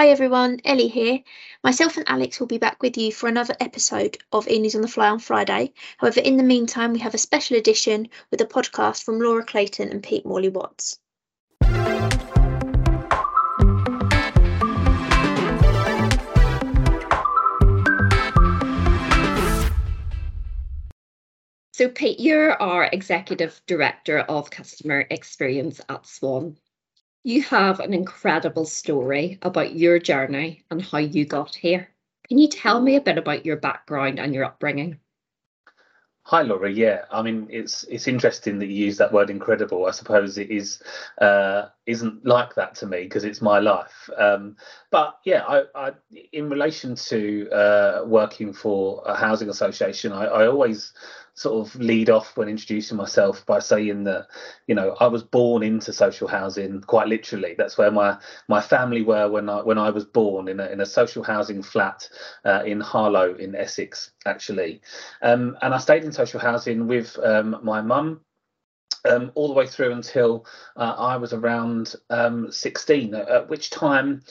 Hi everyone, Ellie here. Myself and Alex will be back with you for another episode of E-News on the Fly on Friday. However, in the meantime, we have a special edition with a podcast from Laura Clayton and Pete Morley-Watts. So, Pete, you're our executive director of customer experience at Swan. You have an incredible story about your journey and how you got here. Can you tell me a bit about your background and your upbringing? Hi, Laura. Yeah, I mean, it's it's interesting that you use that word "incredible." I suppose it is uh, isn't like that to me because it's my life. Um, but yeah, I, I, in relation to uh, working for a housing association, I, I always sort of lead off when introducing myself by saying that you know I was born into social housing quite literally. That's where my my family were when I when I was born in a, in a social housing flat uh, in Harlow in Essex actually. Um, and I stayed in social housing with um, my mum um, all the way through until uh, I was around um, 16, at which time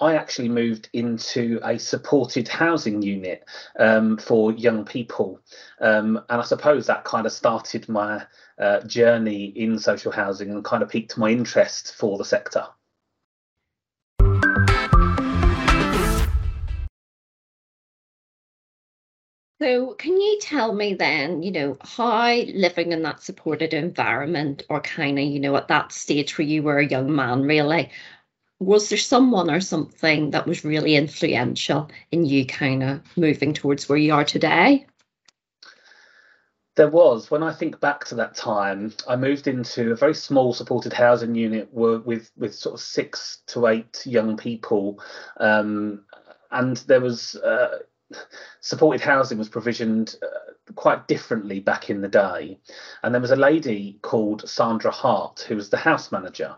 I actually moved into a supported housing unit um, for young people. Um, and I suppose that kind of started my uh, journey in social housing and kind of piqued my interest for the sector. So, can you tell me then, you know, how living in that supported environment, or kind of, you know, at that stage where you were a young man, really, was there someone or something that was really influential in you kind of moving towards where you are today? There was. When I think back to that time, I moved into a very small supported housing unit with with sort of six to eight young people, um, and there was. Uh, supported housing was provisioned uh, quite differently back in the day. And there was a lady called Sandra Hart who was the house manager,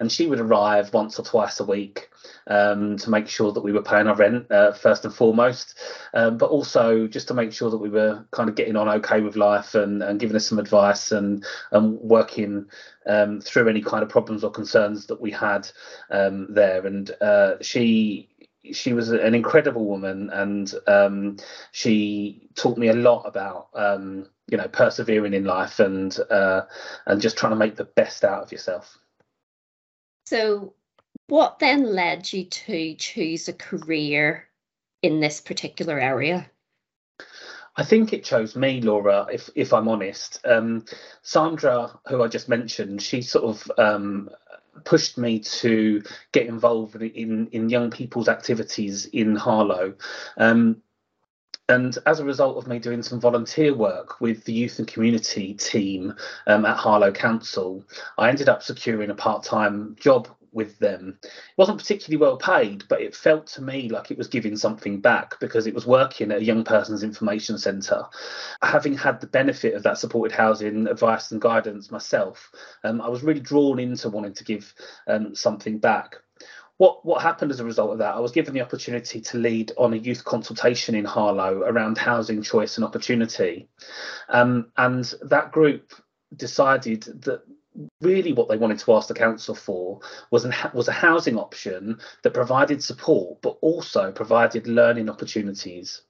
and she would arrive once or twice a week um, to make sure that we were paying our rent uh, first and foremost, um, but also just to make sure that we were kind of getting on okay with life and, and giving us some advice and, and working um, through any kind of problems or concerns that we had um, there. And uh, she she was an incredible woman and um, she taught me a lot about um, you know persevering in life and uh, and just trying to make the best out of yourself so what then led you to choose a career in this particular area I think it chose me, Laura. If if I'm honest, um, Sandra, who I just mentioned, she sort of um, pushed me to get involved in in young people's activities in Harlow. Um, and as a result of me doing some volunteer work with the youth and community team um, at Harlow Council, I ended up securing a part time job with them. It wasn't particularly well paid, but it felt to me like it was giving something back because it was working at a young person's information centre. Having had the benefit of that supported housing advice and guidance myself, um, I was really drawn into wanting to give um, something back what what happened as a result of that? I was given the opportunity to lead on a youth consultation in Harlow around housing choice and opportunity, um, and that group decided that really what they wanted to ask the council for was an, was a housing option that provided support but also provided learning opportunities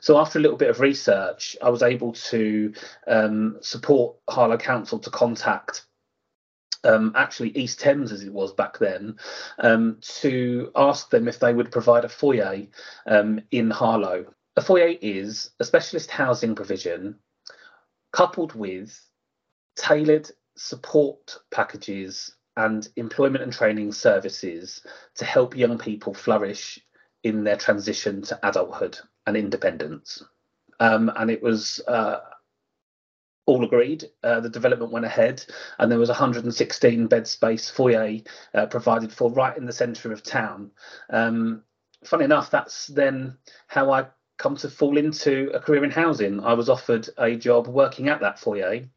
so after a little bit of research i was able to um, support harlow council to contact um, actually East Thames as it was back then, um, to ask them if they would provide a foyer um, in Harlow. A foyer is a specialist housing provision coupled with tailored support packages and employment and training services to help young people flourish in their transition to adulthood and independence. Um, and it was uh, all agreed. Uh, the development went ahead, and there was 116 bed space foyer uh, provided for right in the centre of town. Um, funny enough, that's then how I come to fall into a career in housing. I was offered a job working at that foyer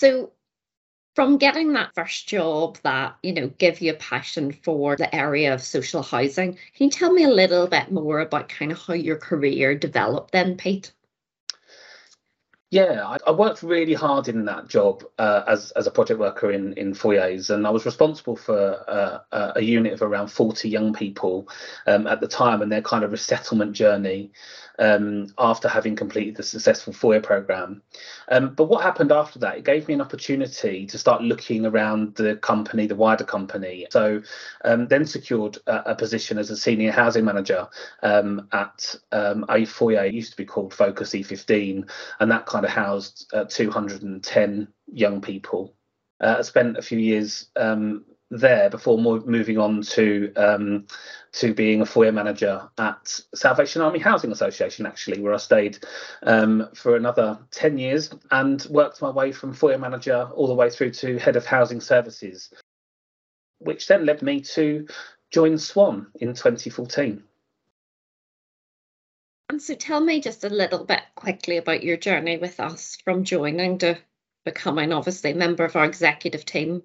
So from getting that first job that you know give you a passion for the area of social housing can you tell me a little bit more about kind of how your career developed then pete Yeah, I, I, worked really hard in that job uh, as as a project worker in in foyers, and I was responsible for uh, a unit of around forty young people um, at the time, and their kind of resettlement journey um, after having completed the successful foyer program. Um, but what happened after that? It gave me an opportunity to start looking around the company, the wider company. So um, then secured a, a, position as a senior housing manager um, at um, a foyer, it used to be called Focus E15, and that kind of housed uh, 210 young people. Uh, spent a few years um, there before moving on to um, to being a foyer manager at Salvation Army Housing Association, actually, where I stayed um, for another 10 years and worked my way from foyer manager all the way through to head of housing services, which then led me to join Swan in 2014. And so tell me just a little bit quickly about your journey with us from joining to becoming obviously a member of our executive team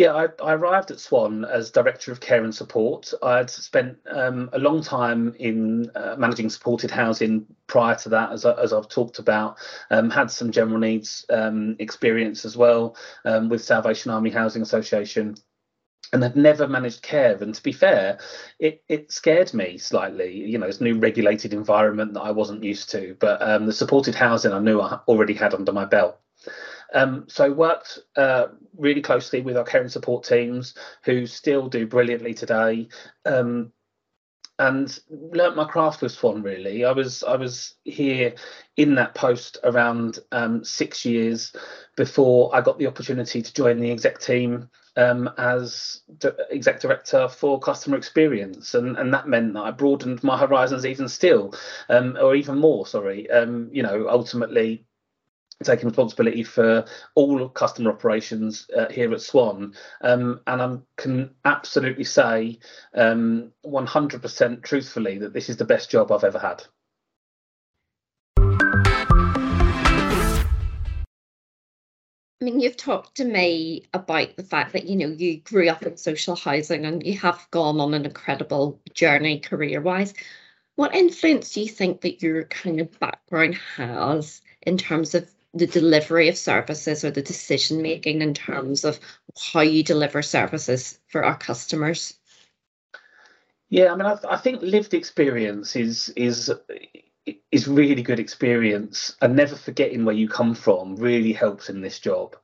yeah, I, I, arrived at Swan as Director of Care and Support. I'd spent um, a long time in uh, managing supported housing prior to that, as, as I've talked about. Um, had some general needs um, experience as well um, with Salvation Army Housing Association. And had never managed care. And to be fair, it, it scared me slightly. You know, it's new regulated environment that I wasn't used to. But um, the supported housing I knew I already had under my belt. Um, so worked uh, really closely with our care and support teams who still do brilliantly today. Um, and learnt my craft with Swan really. I was I was here in that post around um, six years before I got the opportunity to join the exec team um, as exec director for customer experience, and and that meant that I broadened my horizons even still, um, or even more. Sorry, um, you know, ultimately taking responsibility for all customer operations uh, here at Swan, um, and I can absolutely say um, 100% truthfully that this is the best job I've ever had. I mean, you've talked to me about the fact that you know you grew up in social housing and you have gone on an incredible journey career-wise. What influence do you think that your kind of background has in terms of the delivery of services or the decision making in terms of how you deliver services for our customers? Yeah, I mean, I, I think lived experience is is is really good experience, and never forgetting where you come from really helps in this job.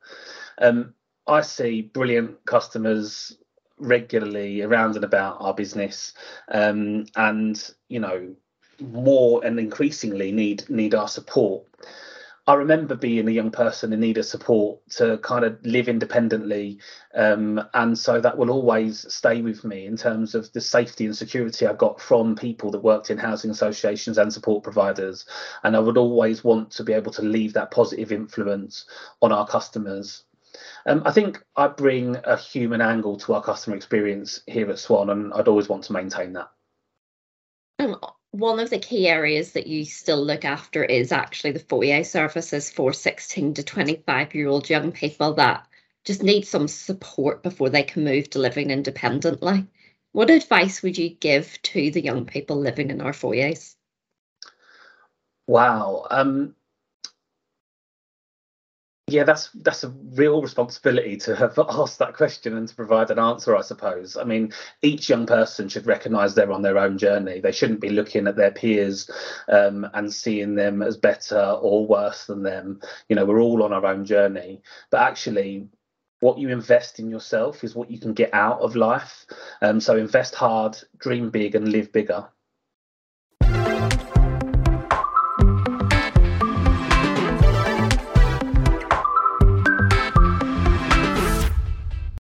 Um, I see brilliant customers regularly around and about our business, um, and you know, more and increasingly need need our support. I remember being a young person in need of support to kind of live independently. Um, and so that will always stay with me in terms of the safety and security I got from people that worked in housing associations and support providers. And I would always want to be able to leave that positive influence on our customers. Um, I think I bring a human angle to our customer experience here at Swan, and I'd always want to maintain that. Um, one of the key areas that you still look after is actually the foyer services for 16 to 25 year old young people that just need some support before they can move to living independently. What advice would you give to the young people living in our foyers? Wow. Um, yeah, that's that's a real responsibility to have asked that question and to provide an answer, I suppose. I mean, each young person should recognise they're on their own journey. They shouldn't be looking at their peers um, and seeing them as better or worse than them. You know, we're all on our own journey. But actually, what you invest in yourself is what you can get out of life. Um, so invest hard, dream big, and live bigger.